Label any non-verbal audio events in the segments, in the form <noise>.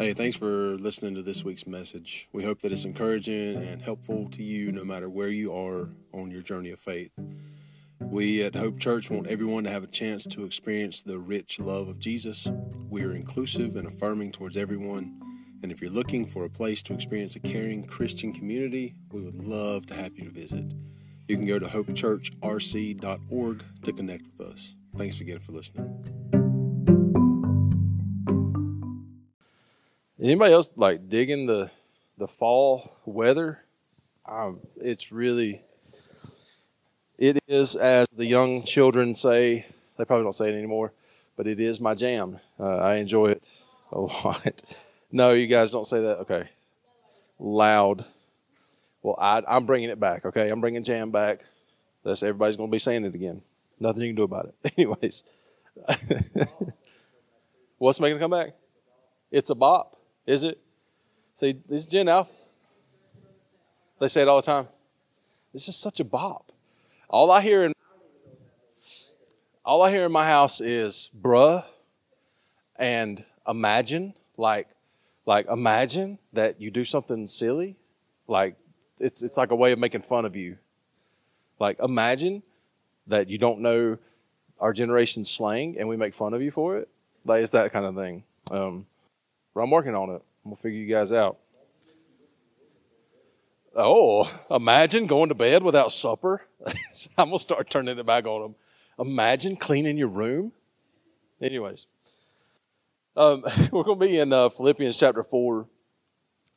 Hey, thanks for listening to this week's message. We hope that it's encouraging and helpful to you no matter where you are on your journey of faith. We at Hope Church want everyone to have a chance to experience the rich love of Jesus. We are inclusive and affirming towards everyone. And if you're looking for a place to experience a caring Christian community, we would love to have you to visit. You can go to hopechurchrc.org to connect with us. Thanks again for listening. Anybody else like digging the the fall weather? Um, it's really it is as the young children say. They probably don't say it anymore, but it is my jam. Uh, I enjoy it a <laughs> lot. no, you guys don't say that. Okay, loud. Well, I, I'm bringing it back. Okay, I'm bringing jam back. That's everybody's going to be saying it again. Nothing you can do about it. <laughs> Anyways, <laughs> what's making it come back? It's a bop. Is it? See, this is Gen Alpha. They say it all the time. This is such a bop. All I hear in all I hear in my house is bruh and imagine, like like imagine that you do something silly. Like it's it's like a way of making fun of you. Like imagine that you don't know our generation's slang and we make fun of you for it. Like it's that kind of thing. Um, but I'm working on it. I'm gonna figure you guys out. Oh, imagine going to bed without supper. <laughs> I'm gonna start turning it back on them. Imagine cleaning your room. Anyways, um, <laughs> we're gonna be in uh, Philippians chapter four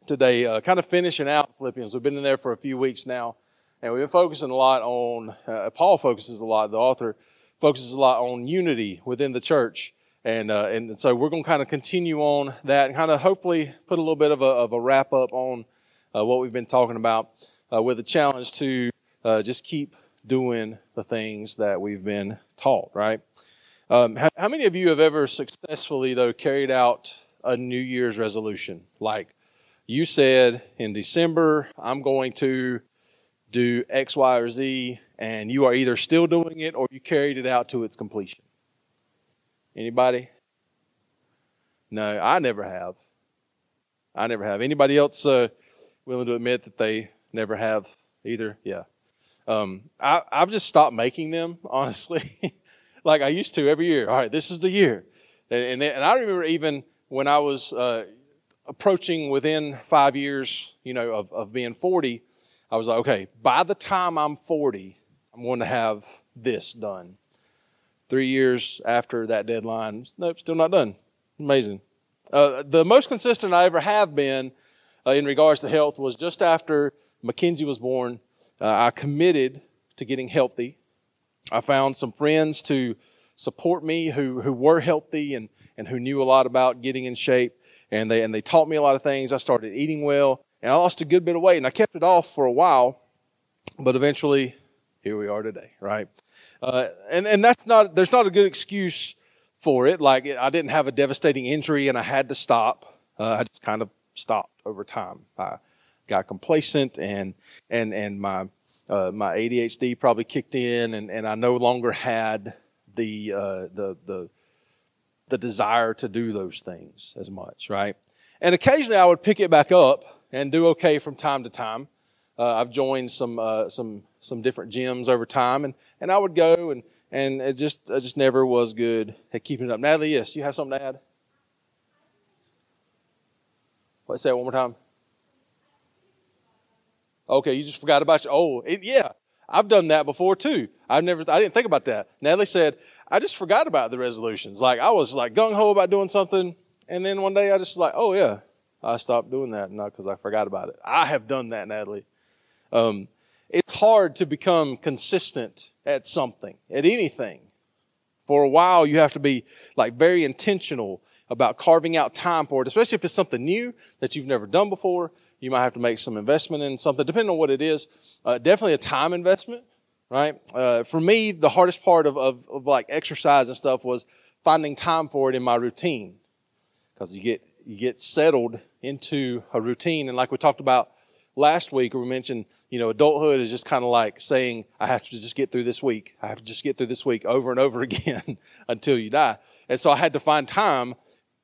today, uh, kind of finishing out Philippians. We've been in there for a few weeks now, and we've been focusing a lot on. Uh, Paul focuses a lot. The author focuses a lot on unity within the church. And, uh, and so we're going to kind of continue on that and kind of hopefully put a little bit of a, of a wrap up on uh, what we've been talking about uh, with a challenge to uh, just keep doing the things that we've been taught, right? Um, how, how, many of you have ever successfully, though, carried out a New Year's resolution? Like you said in December, I'm going to do X, Y, or Z, and you are either still doing it or you carried it out to its completion. Anybody? No, I never have. I never have. Anybody else uh, willing to admit that they never have either? Yeah. Um, I, I've just stopped making them, <laughs> honestly, like I used to every year. All right, this is the year. And, and, and I remember even when I was uh, approaching within five years, you know, of, of being 40, I was like, okay, by the time I'm 40, I'm going to have this done. Three years after that deadline, nope, still not done. Amazing. Uh, the most consistent I ever have been uh, in regards to health was just after Mackenzie was born. Uh, I committed to getting healthy. I found some friends to support me who, who were healthy and, and who knew a lot about getting in shape. And they, and they taught me a lot of things. I started eating well and I lost a good bit of weight and I kept it off for a while, but eventually here we are today, right? Uh, and, and that's not, there's not a good excuse for it. Like I didn't have a devastating injury and I had to stop. Uh, I just kind of stopped over time. I got complacent and, and, and my, uh, my ADHD probably kicked in and, and I no longer had the, uh, the, the, the desire to do those things as much, right? And occasionally I would pick it back up and do okay from time to time. Uh, I've joined some uh, some some different gyms over time, and, and I would go and and it just I just never was good at keeping it up. Natalie, yes, you have something to add? Let's say it one more time. Okay, you just forgot about your. Oh, it, yeah, I've done that before too. I've never. I didn't think about that. Natalie said I just forgot about the resolutions. Like I was like gung ho about doing something, and then one day I just was like, oh yeah, I stopped doing that, not because I forgot about it. I have done that, Natalie. Um, it's hard to become consistent at something, at anything. For a while, you have to be like very intentional about carving out time for it, especially if it's something new that you've never done before. You might have to make some investment in something, depending on what it is. Uh, definitely a time investment, right? Uh, for me, the hardest part of, of, of like exercise and stuff was finding time for it in my routine because you get you get settled into a routine, and like we talked about last week, we mentioned, you know, adulthood is just kind of like saying, I have to just get through this week. I have to just get through this week over and over <laughs> again until you die. And so I had to find time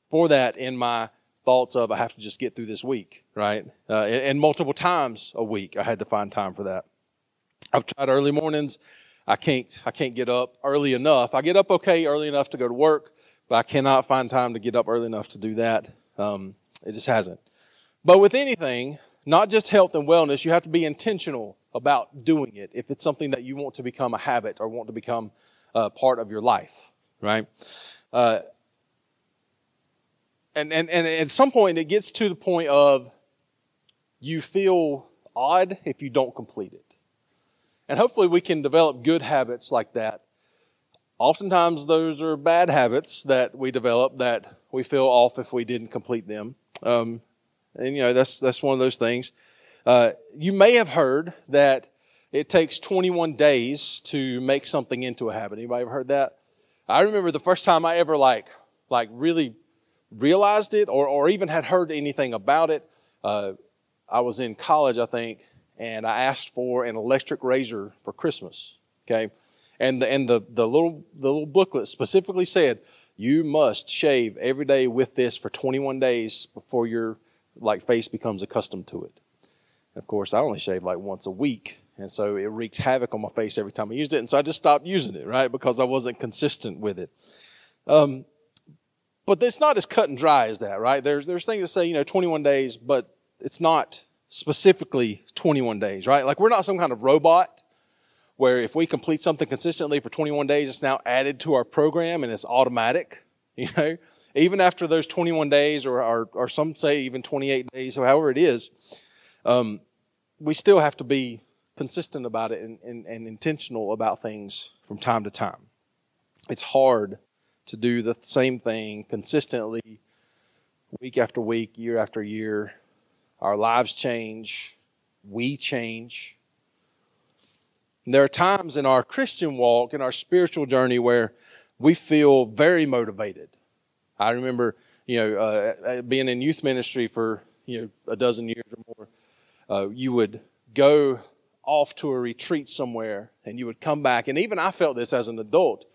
for that in my thoughts of I have to just get through this week, right? Uh, and, and multiple times a week, I had to find time for that. I've tried early mornings. I can't, I can't get up early enough. I get up okay early enough to go to work, but I cannot find time to get up early enough to do that. Um, it just hasn't. But with anything, not just health and wellness, you have to be intentional about doing it if it's something that you want to become a habit or want to become uh, part of your life, right? Uh, and, and, and at some point, it gets to the point of you feel odd if you don't complete it. And hopefully, we can develop good habits like that. Oftentimes, those are bad habits that we develop that we feel off if we didn't complete them. Um, and you know that's that's one of those things. Uh, you may have heard that it takes 21 days to make something into a habit. Anybody ever heard that? I remember the first time I ever like like really realized it or or even had heard anything about it. Uh, I was in college, I think, and I asked for an electric razor for Christmas. Okay, and the and the the little the little booklet specifically said you must shave every day with this for 21 days before your like face becomes accustomed to it. Of course, I only shave like once a week. And so it wreaked havoc on my face every time I used it. And so I just stopped using it, right? Because I wasn't consistent with it. Um, but it's not as cut and dry as that, right? There's, there's things that say, you know, 21 days, but it's not specifically 21 days, right? Like we're not some kind of robot where if we complete something consistently for 21 days, it's now added to our program and it's automatic, <laughs> you know? Even after those 21 days, or, or, or some say even 28 days, or however it is, um, we still have to be consistent about it and, and, and intentional about things from time to time. It's hard to do the same thing consistently week after week, year after year. Our lives change, we change. And there are times in our Christian walk, in our spiritual journey, where we feel very motivated. I remember, you know, uh, uh, being in youth ministry for you know a dozen years or more. Uh, you would go off to a retreat somewhere, and you would come back. And even I felt this as an adult.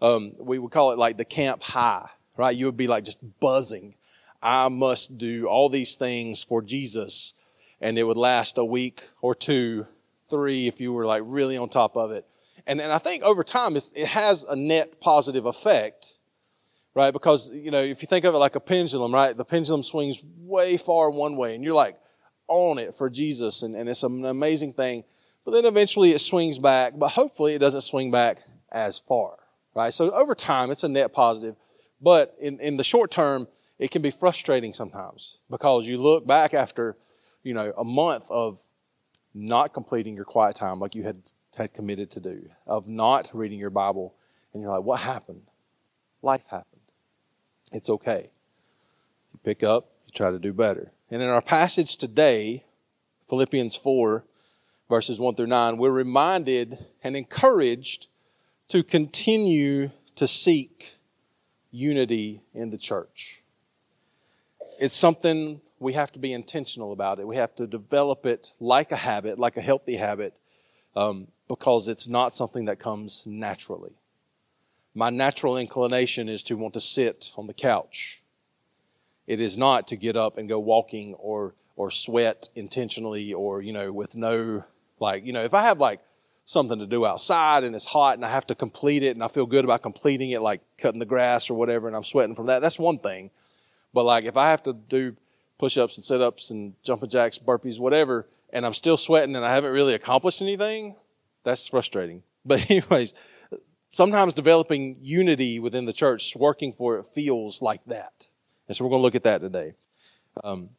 Um, we would call it like the camp high, right? You would be like just buzzing. I must do all these things for Jesus, and it would last a week or two, three, if you were like really on top of it. And and I think over time it has a net positive effect right? Because, you know, if you think of it like a pendulum, right? The pendulum swings way far one way and you're like on it for Jesus and, and it's an amazing thing. But then eventually it swings back, but hopefully it doesn't swing back as far, right? So over time, it's a net positive. But in, in the short term, it can be frustrating sometimes because you look back after, you know, a month of not completing your quiet time like you had, had committed to do, of not reading your Bible, and you're like, what happened? Life happened. It's okay. You pick up, you try to do better. And in our passage today, Philippians 4, verses 1 through 9, we're reminded and encouraged to continue to seek unity in the church. It's something we have to be intentional about it. We have to develop it like a habit, like a healthy habit, um, because it's not something that comes naturally my natural inclination is to want to sit on the couch. It is not to get up and go walking or or sweat intentionally or you know with no like you know if I have like something to do outside and it's hot and I have to complete it and I feel good about completing it like cutting the grass or whatever and I'm sweating from that that's one thing. But like if I have to do push-ups and sit-ups and jumping jacks, burpees, whatever and I'm still sweating and I haven't really accomplished anything, that's frustrating. <laughs> But anyways, sometimes developing unity within the church, working for it, feels like that. And so we're going to look at that today. Um,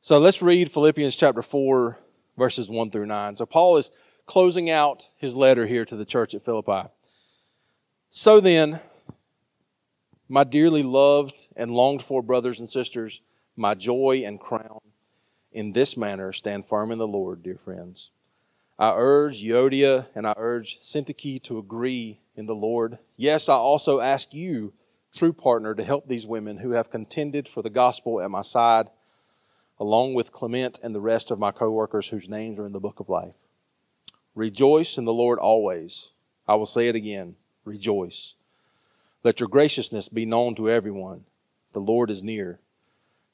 so let's read Philippians chapter 4, verses 1 through 9. So Paul is closing out his letter here to the church at Philippi. So then, my dearly loved and longed for brothers and sisters, my joy and crown, in this manner stand firm in the Lord, dear friends. I urge Euodia and I urge Syntyche to agree in the Lord. Yes, I also ask you, true partner, to help these women who have contended for the gospel at my side, along with Clement and the rest of my co-workers whose names are in the book of life. Rejoice in the Lord always. I will say it again. Rejoice. Let your graciousness be known to everyone. the Lord is near.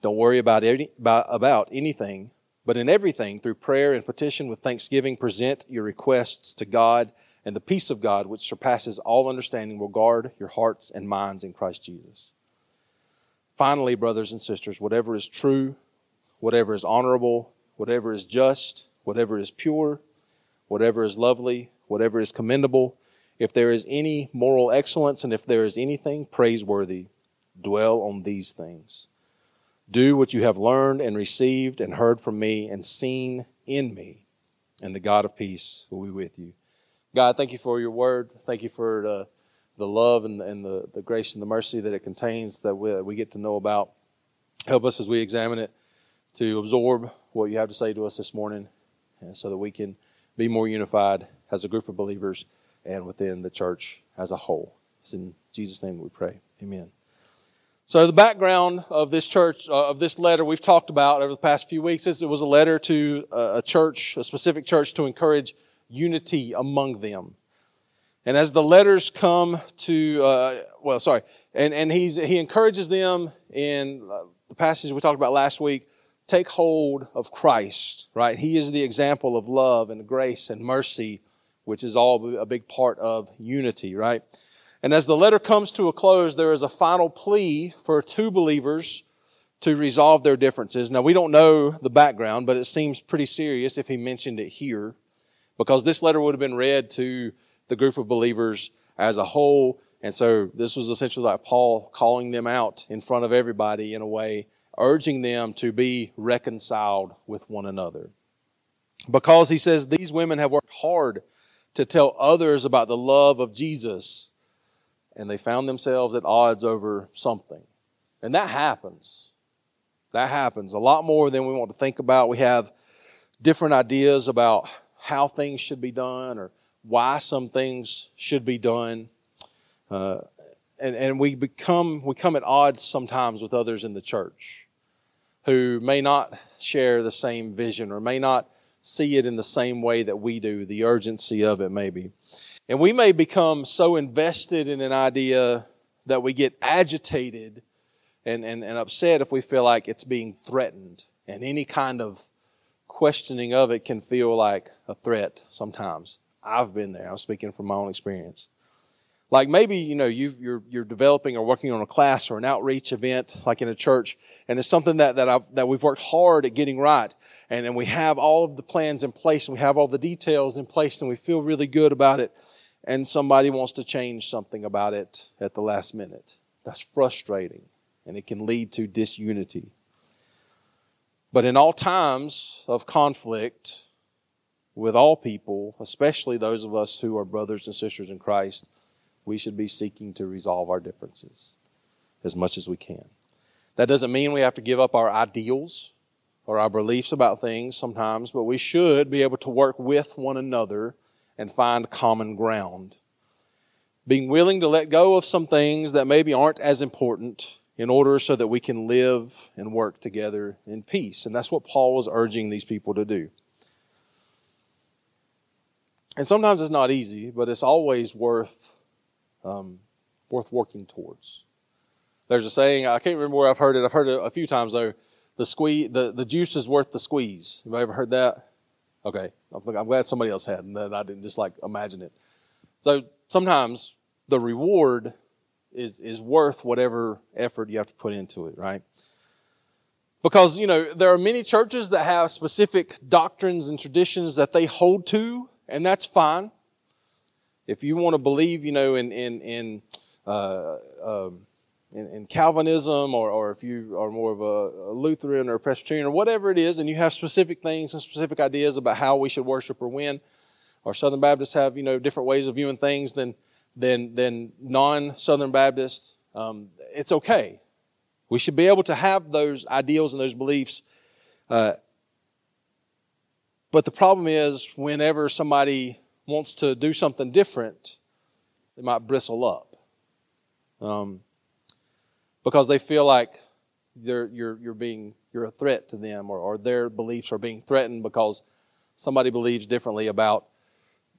Don't worry about, any, about anything, but in everything, through prayer and petition with thanksgiving, present your requests to God, and the peace of God, which surpasses all understanding, will guard your hearts and minds in Christ Jesus. Finally, brothers and sisters, whatever is true, whatever is honorable, whatever is just, whatever is pure, whatever is lovely, whatever is commendable, if there is any moral excellence and if there is anything praiseworthy, dwell on these things. Do what you have learned and received and heard from me and seen in me, and the God of peace will be with you. God, thank you for your word. Thank you for the, the love and, and the, the grace and the mercy that it contains that we, we get to know about. Help us as we examine it to absorb what you have to say to us this morning so that we can be more unified as a group of believers and within the church as a whole. It's in Jesus' name we pray. Amen. So the background of this church, uh, of this letter we've talked about over the past few weeks is it was a letter to a church, a specific church to encourage unity among them. And as the letters come to, uh, well, sorry, and, and he's, he encourages them in uh, the passage we talked about last week, take hold of Christ, right? He is the example of love and grace and mercy, which is all a big part of unity, right? And as the letter comes to a close, there is a final plea for two believers to resolve their differences. Now, we don't know the background, but it seems pretty serious if he mentioned it here because this letter would have been read to the group of believers as a whole. And so this was essentially like Paul calling them out in front of everybody in a way, urging them to be reconciled with one another. Because he says these women have worked hard to tell others about the love of Jesus, and they found themselves at odds over something. And that happens. That happens a lot more than we want to think about. We have different ideas about how things should be done or why some things should be done. Uh, and, and we become we come at odds sometimes with others in the church who may not share the same vision or may not see it in the same way that we do, the urgency of it maybe. And we may become so invested in an idea that we get agitated and, and, and upset if we feel like it's being threatened. And any kind of questioning of it can feel like a threat sometimes. I've been there. I'm speaking from my own experience. Like maybe, you know, you, you're, you're developing or working on a class or an outreach event, like in a church, and it's something that, that, I, that we've worked hard at getting right. And, and we have all of the plans in place and we have all the details in place and we feel really good about it. And somebody wants to change something about it at the last minute. That's frustrating and it can lead to disunity. But in all times of conflict with all people, especially those of us who are brothers and sisters in Christ, we should be seeking to resolve our differences as much as we can. That doesn't mean we have to give up our ideals or our beliefs about things sometimes, but we should be able to work with one another and find common ground. Being willing to let go of some things that maybe aren't as important in order so that we can live and work together in peace. And that's what Paul was urging these people to do. And sometimes it's not easy, but it's always worth um, worth working towards. There's a saying I can't remember where I've heard it. I've heard it a few times though. The squeeze, the, the juice is worth the squeeze. Have I ever heard that? Okay, I'm glad somebody else had, and that I didn't just like imagine it. So sometimes the reward is, is worth whatever effort you have to put into it, right? Because, you know, there are many churches that have specific doctrines and traditions that they hold to, and that's fine. If you want to believe, you know, in, in, in, uh, um, in, in, Calvinism, or, or if you are more of a, a Lutheran or a Presbyterian or whatever it is, and you have specific things and specific ideas about how we should worship or when, or Southern Baptists have, you know, different ways of viewing things, than, than non Southern Baptists, um, it's okay. We should be able to have those ideals and those beliefs. Uh, but the problem is, whenever somebody wants to do something different, they might bristle up. Um, because they feel like you're, you're being, you're a threat to them or, or their beliefs are being threatened because somebody believes differently about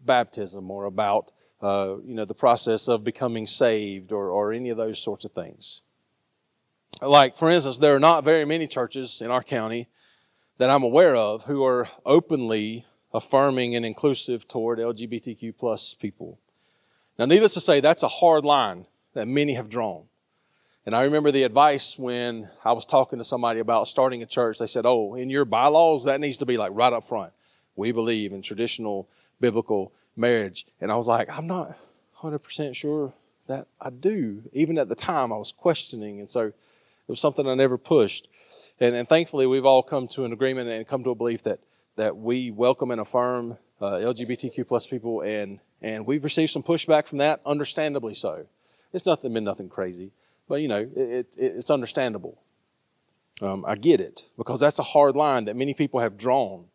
baptism or about uh, you know, the process of becoming saved or, or any of those sorts of things. Like, for instance, there are not very many churches in our county that I'm aware of who are openly affirming and inclusive toward LGBTQ plus people. Now, needless to say, that's a hard line that many have drawn. And I remember the advice when I was talking to somebody about starting a church. They said, Oh, in your bylaws, that needs to be like right up front. We believe in traditional biblical marriage. And I was like, I'm not 100% sure that I do. Even at the time, I was questioning. And so it was something I never pushed. And, and thankfully, we've all come to an agreement and come to a belief that, that we welcome and affirm uh, LGBTQ plus people. And, and we've received some pushback from that, understandably so. It's nothing, been nothing crazy. But, you know, it, it, it's understandable. Um, I get it because that's a hard line that many people have drawn.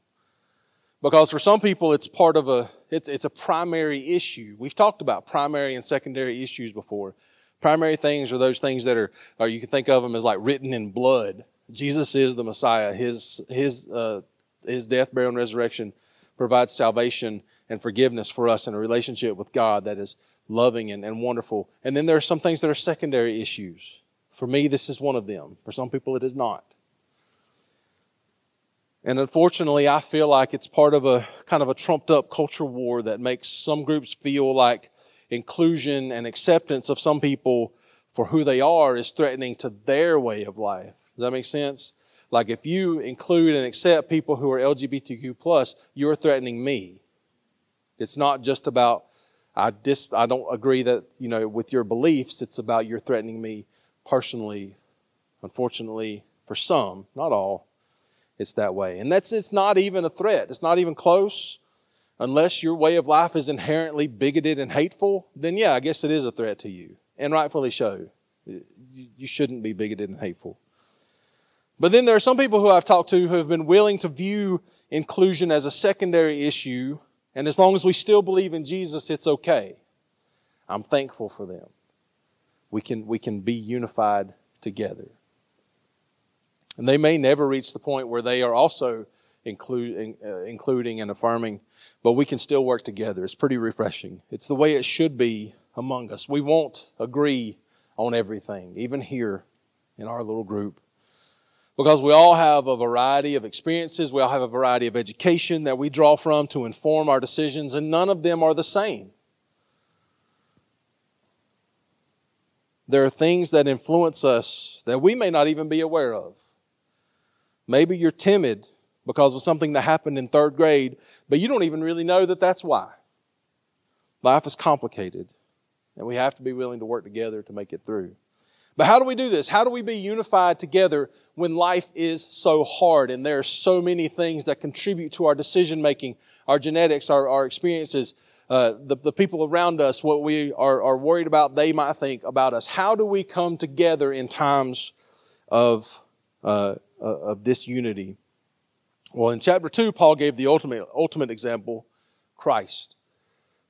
Because for some people, it's part of a, it's, it's a primary issue. We've talked about primary and secondary issues before. Primary things are those things that are, or you can think of them as like written in blood. Jesus is the Messiah. His, his, uh, his death, burial, and resurrection provides salvation and forgiveness for us in a relationship with God that is loving and, and wonderful. And then there are some things that are secondary issues. For me, this is one of them. For some people, it is not. And unfortunately, I feel like it's part of a kind of a trumped up culture war that makes some groups feel like inclusion and acceptance of some people for who they are is threatening to their way of life. Does that make sense? Like if you include and accept people who are LGBTQ plus, you're threatening me. It's not just about I dis, I don't agree that, you know, with your beliefs, it's about you're threatening me personally. Unfortunately, for some, not all, it's that way. And that's it's not even a threat. It's not even close. Unless your way of life is inherently bigoted and hateful, then yeah, I guess it is a threat to you. And rightfully so. You shouldn't be bigoted and hateful. But then there are some people who I've talked to who have been willing to view inclusion as a secondary issue and as long as we still believe in Jesus, it's okay. I'm thankful for them. We can, we can be unified together. And they may never reach the point where they are also uh, including and affirming, but we can still work together. It's pretty refreshing. It's the way it should be among us. We won't agree on everything, even here in our little group. Because we all have a variety of experiences, we all have a variety of education that we draw from to inform our decisions, and none of them are the same. There are things that influence us that we may not even be aware of. Maybe you're timid because of something that happened in third grade, but you don't even really know that that's why. Life is complicated, and we have to be willing to work together to make it through. But how do we do this? How do we be unified together when life is so hard and there are so many things that contribute to our decision making, our genetics, our, our experiences, uh, the, the people around us, what we are, are worried about, they might think about us. How do we come together in times of, uh, uh of disunity? Well, in chapter 2, Paul gave the ultimate, ultimate example Christ.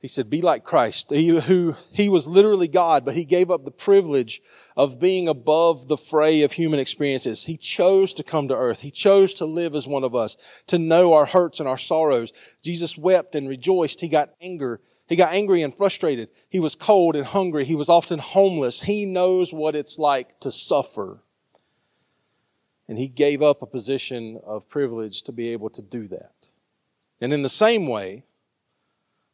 He said, be like Christ, he, who, he was literally God, but he gave up the privilege of being above the fray of human experiences. He chose to come to earth. He chose to live as one of us, to know our hurts and our sorrows. Jesus wept and rejoiced. He got anger. He got angry and frustrated. He was cold and hungry. He was often homeless. He knows what it's like to suffer. And he gave up a position of privilege to be able to do that. And in the same way,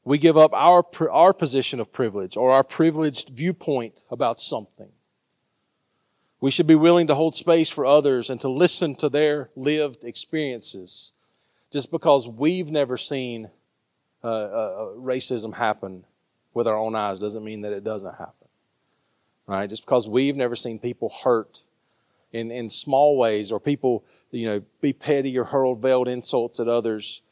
we give up our, our position of privilege or our privileged viewpoint about something. We should be willing to hold space for others and to listen to their lived experiences. Just because we've never seen uh, uh, racism happen with our own eyes doesn't mean that it doesn't happen. Right? Just because we've never seen people hurt in, in small ways or people, you know, be petty or hurl veiled insults at others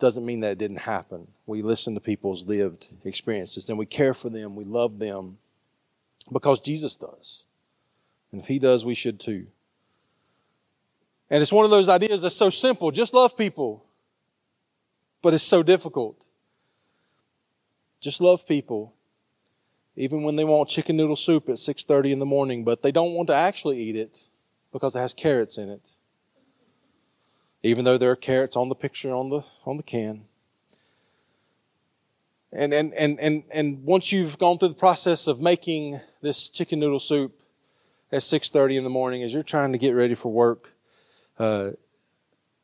doesn't mean that it didn't happen. We listen to people's lived experiences and we care for them, we love them because Jesus does. And if He does, we should too. And it's one of those ideas that's so simple just love people, but it's so difficult. Just love people even when they want chicken noodle soup at 6:30 in the morning but they don't want to actually eat it because it has carrots in it even though there are carrots on the picture on the on the can. And and and and and once you've gone through the process of making this chicken noodle soup, at 6.30 in the morning as you're trying to get ready for work uh,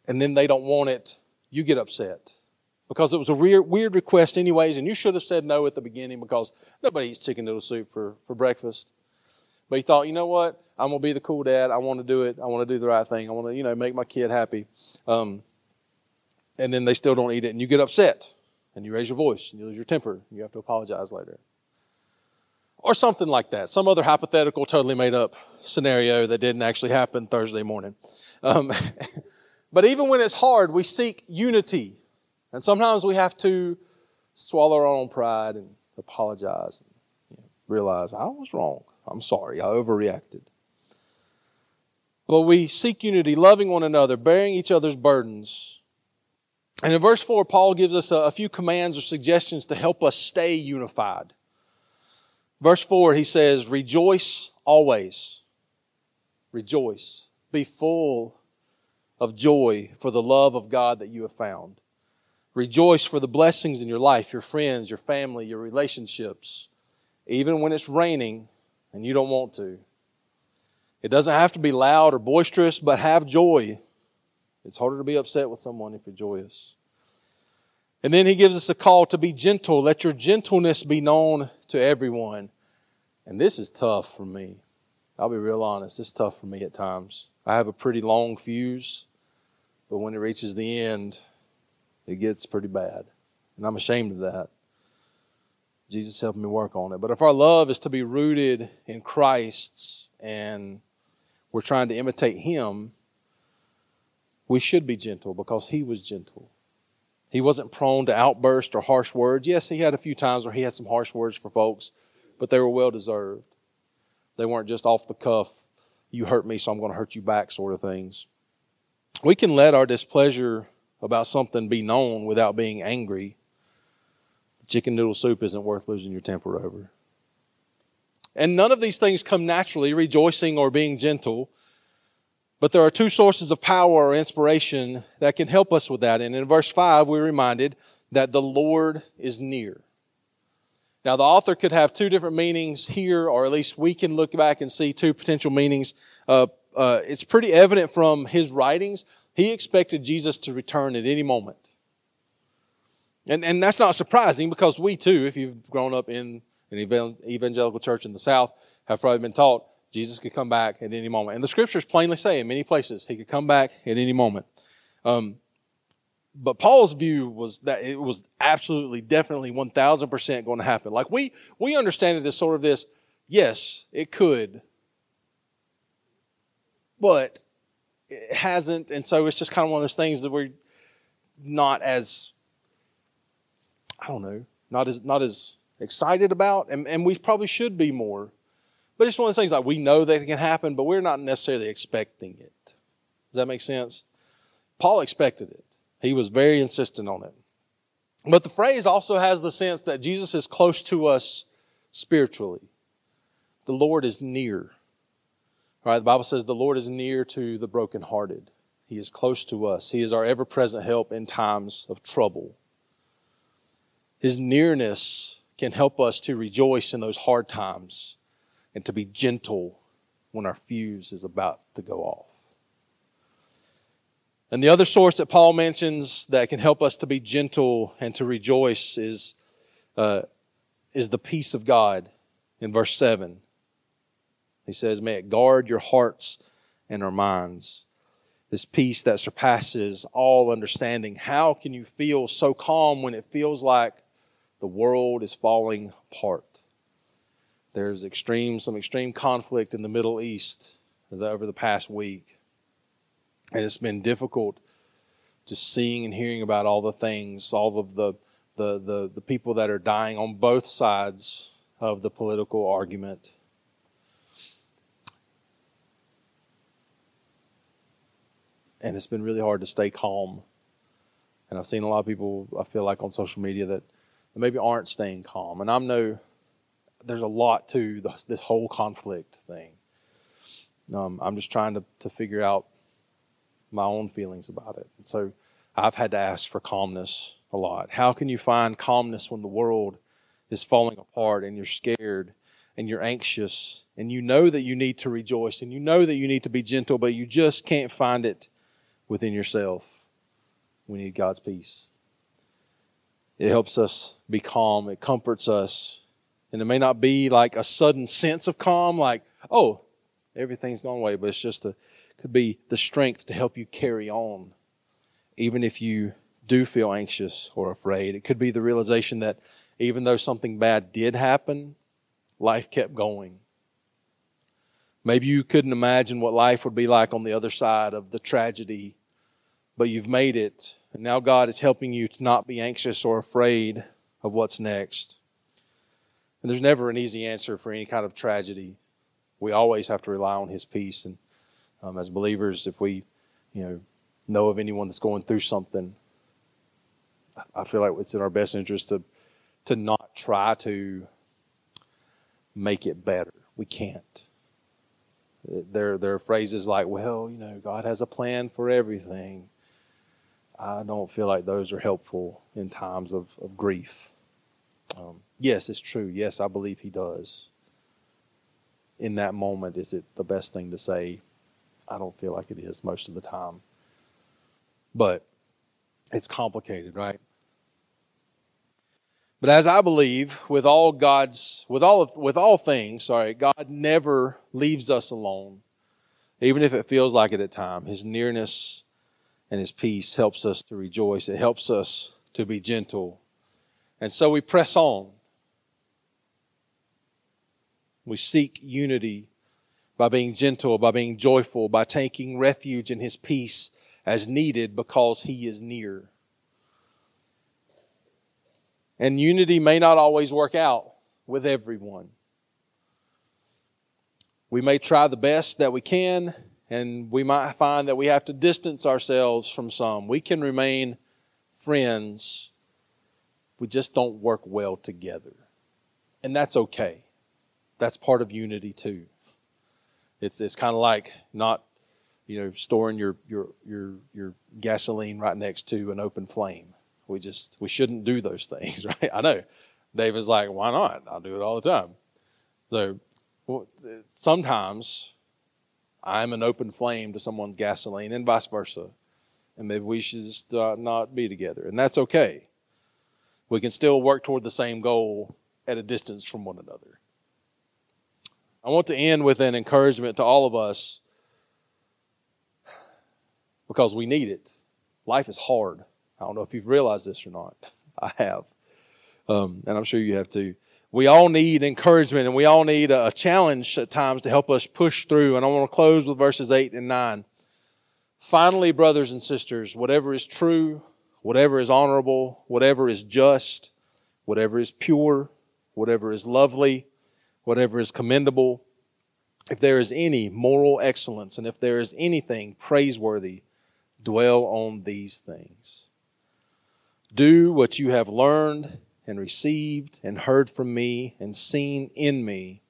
and then they don't want it, you get upset. Because it was a weird, weird request anyways, and you should have said no at the beginning because nobody eats chicken noodle soup for, for breakfast. But he thought, you know what? I'm going to be the cool dad. I want to do it. I want to do the right thing. I want to, you know, make my kid happy. Um, and then they still don't eat it, and you get upset, and you raise your voice, and you lose your temper. You have to apologize later. Or something like that. Some other hypothetical, totally made up scenario that didn't actually happen Thursday morning. Um, <laughs> but even when it's hard, we seek unity. And sometimes we have to swallow our own pride and apologize and you know, realize I was wrong. I'm sorry. I overreacted. But we seek unity, loving one another, bearing each other's burdens. And in verse 4, Paul gives us a, a few commands or suggestions to help us stay unified. Verse 4, he says, Rejoice always. Rejoice. Be full of joy for the love of God that you have found. Rejoice for the blessings in your life, your friends, your family, your relationships, even when it's raining and you don't want to. It doesn't have to be loud or boisterous, but have joy. It's harder to be upset with someone if you're joyous. And then he gives us a call to be gentle. Let your gentleness be known to everyone. And this is tough for me. I'll be real honest. It's tough for me at times. I have a pretty long fuse, but when it reaches the end, it gets pretty bad. And I'm ashamed of that. Jesus helped me work on it. But if our love is to be rooted in Christ's and we're trying to imitate Him, we should be gentle because He was gentle. He wasn't prone to outburst or harsh words. Yes, He had a few times where He had some harsh words for folks, but they were well deserved. They weren't just off the cuff, you hurt me, so I'm going to hurt you back sort of things. We can let our displeasure about something be known without being angry chicken noodle soup isn't worth losing your temper over. And none of these things come naturally, rejoicing or being gentle. But there are two sources of power or inspiration that can help us with that. And in verse 5, we're reminded that the Lord is near. Now, the author could have two different meanings here, or at least we can look back and see two potential meanings. Uh, uh, it's pretty evident from his writings. He expected Jesus to return at any moment. And, and that's not surprising because we too, if you've grown up in an evangelical church in the South, have probably been taught Jesus could come back at any moment. And the scriptures plainly say in many places he could come back at any moment. Um, but Paul's view was that it was absolutely, definitely 1000% going to happen. Like we, we understand it as sort of this, yes, it could, but it hasn't. And so it's just kind of one of those things that we're not as I don't know, not as not as excited about, and, and we probably should be more. But it's one of those things like we know that it can happen, but we're not necessarily expecting it. Does that make sense? Paul expected it. He was very insistent on it. But the phrase also has the sense that Jesus is close to us spiritually. The Lord is near. All right, the Bible says the Lord is near to the brokenhearted. He is close to us. He is our ever present help in times of trouble. His nearness can help us to rejoice in those hard times and to be gentle when our fuse is about to go off. And the other source that Paul mentions that can help us to be gentle and to rejoice is, uh, is the peace of God in verse 7. He says, May it guard your hearts and our minds. This peace that surpasses all understanding. How can you feel so calm when it feels like the world is falling apart. There's extreme, some extreme conflict in the Middle East over the past week. And it's been difficult just seeing and hearing about all the things, all of the, the, the, the people that are dying on both sides of the political argument. And it's been really hard to stay calm. And I've seen a lot of people, I feel like, on social media that that maybe aren't staying calm. And I'm no, there's a lot to this, this whole conflict thing. Um, I'm just trying to, to figure out my own feelings about it. And so I've had to ask for calmness a lot. How can you find calmness when the world is falling apart and you're scared and you're anxious and you know that you need to rejoice and you know that you need to be gentle, but you just can't find it within yourself. We need God's peace. It helps us be calm. It comforts us. And it may not be like a sudden sense of calm, like, oh, everything's gone away, but it's just a, could be the strength to help you carry on, even if you do feel anxious or afraid. It could be the realization that even though something bad did happen, life kept going. Maybe you couldn't imagine what life would be like on the other side of the tragedy, but you've made it. And now God is helping you to not be anxious or afraid of what's next. And there's never an easy answer for any kind of tragedy. We always have to rely on His peace. And um, as believers, if we, you know, know of anyone that's going through something, I feel like it's in our best interest to to not try to make it better. We can't. There, there are phrases like, well, you know, God has a plan for everything. I don't feel like those are helpful in times of, of grief. Um, yes, it's true. Yes, I believe He does. In that moment, is it the best thing to say? I don't feel like it is most of the time. But it's complicated, right? But as I believe, with all God's, with all of, with all things, sorry, God never leaves us alone, even if it feels like it at times. His nearness and His peace helps us to rejoice. It helps us to be gentle, and so we press on. We seek unity by being gentle, by being joyful, by taking refuge in His peace as needed because He is near. And unity may not always work out with everyone. We may try the best that we can, and we might find that we have to distance ourselves from some. We can remain friends. We just don't work well together. And that's okay. That's part of unity too. It's it's kind of like not, you know, storing your your your your gasoline right next to an open flame. We just we shouldn't do those <laughs> things, right? I know. David's like, why not? I'll do it all the time. So well, sometimes I'm an open flame to someone's gasoline, and vice versa. And maybe we should just uh, not be together, and that's okay. We can still work toward the same goal at a distance from one another. I want to end with an encouragement to all of us because we need it. Life is hard. I don't know if you've realized this or not. <laughs> I have. Um, and I'm sure you have too. We all need encouragement and we all need a, challenge at times to help us push through. And I want to close with verses 8 and 9. Finally, brothers and sisters, whatever is true, whatever is honorable, whatever is just, whatever is pure, whatever is lovely, whatever is commendable, if there is any moral excellence and if there is anything praiseworthy, dwell on these things. Do what you have learned and received and heard from me and seen in me,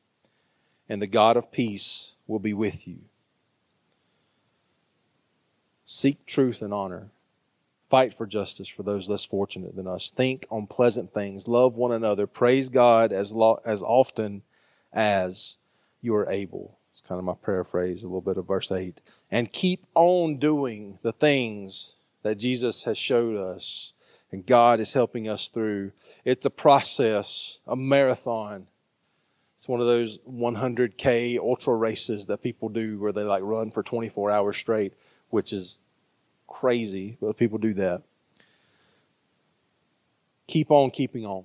and the God of peace will be with you. Seek truth and honor. Fight for justice for those less fortunate than us. Think on pleasant things. Love one another. Praise God as, lo- as often as you are able. It's kind of my paraphrase, a little bit of verse 8. And keep on doing the things that Jesus has showed us and God is helping us through. It's a process, a marathon. It's one of those 100K ultra races that people do where they like run for 24 hours straight, which is crazy, but people do that. Keep on keeping on.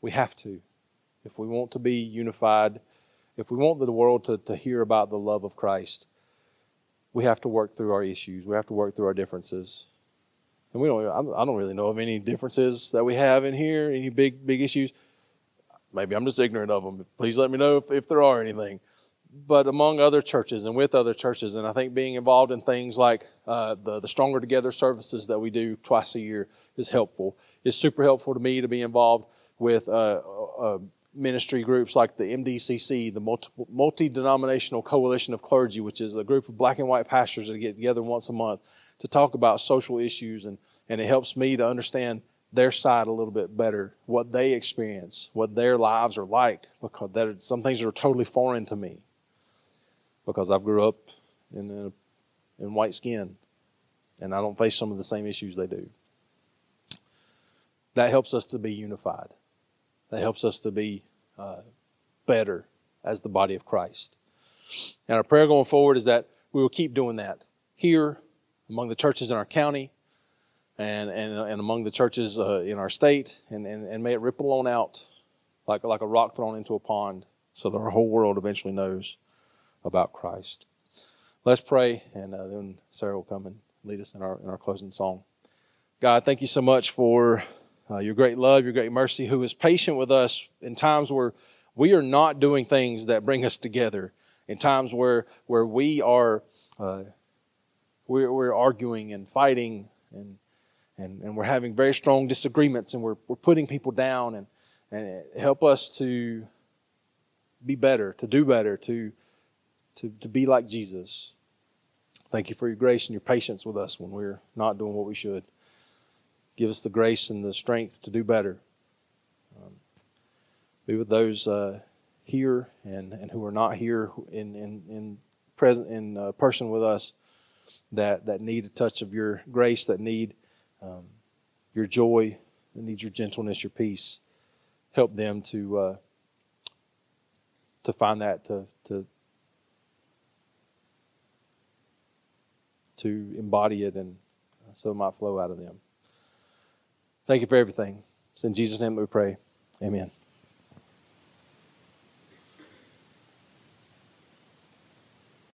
We have to. If we want to be unified, if we want the world to, to hear about the love of Christ, we have to work through our issues. We have to work through our differences and we don't. I don't really know of any differences that we have in here. Any big big issues? Maybe I'm just ignorant of them. Please let me know if, if there are anything. But among other churches and with other churches, and I think being involved in things like uh, the the Stronger Together services that we do twice a year is helpful. It's super helpful to me to be involved with uh, uh, ministry groups like the MDCC, the Multi Denominational Coalition of Clergy, which is a group of black and white pastors that get together once a month to talk about social issues, and, and it helps me to understand their side a little bit better, what they experience, what their lives are like, because that some things are totally foreign to me. Because I've grew up in in white skin, and I don't face some of the same issues they do. That helps us to be unified. That helps us to be uh, better as the body of Christ. And our prayer going forward is that we will keep doing that here among the churches in our county and, and, and among the churches uh, in our state, and, and, and may it ripple on out like, like a rock thrown into a pond so that our whole world eventually knows about Christ. Let's pray, and uh, then Sarah will come and lead us in our, in our closing song. God, thank you so much for uh, your great love, your great mercy, who is patient with us in times where we are not doing things that bring us together, in times where, where we are uh, we're, we're arguing and fighting and and, and we're having very strong disagreements and we're, we're putting people down and, and help us to be better, to do better, to, to, to be like Jesus. Thank you for your grace and your patience with us when we're not doing what we should. Give us the grace and the strength to do better. Um, be with those uh, here and, and who are not here in, in, in present in uh, person with us that, that need a touch of your grace, that need um, your joy, that needs your gentleness, your peace. Help them to uh, to find that to to to embody it, and so it might flow out of them. Thank you for everything. It's in Jesus' name we pray. Amen.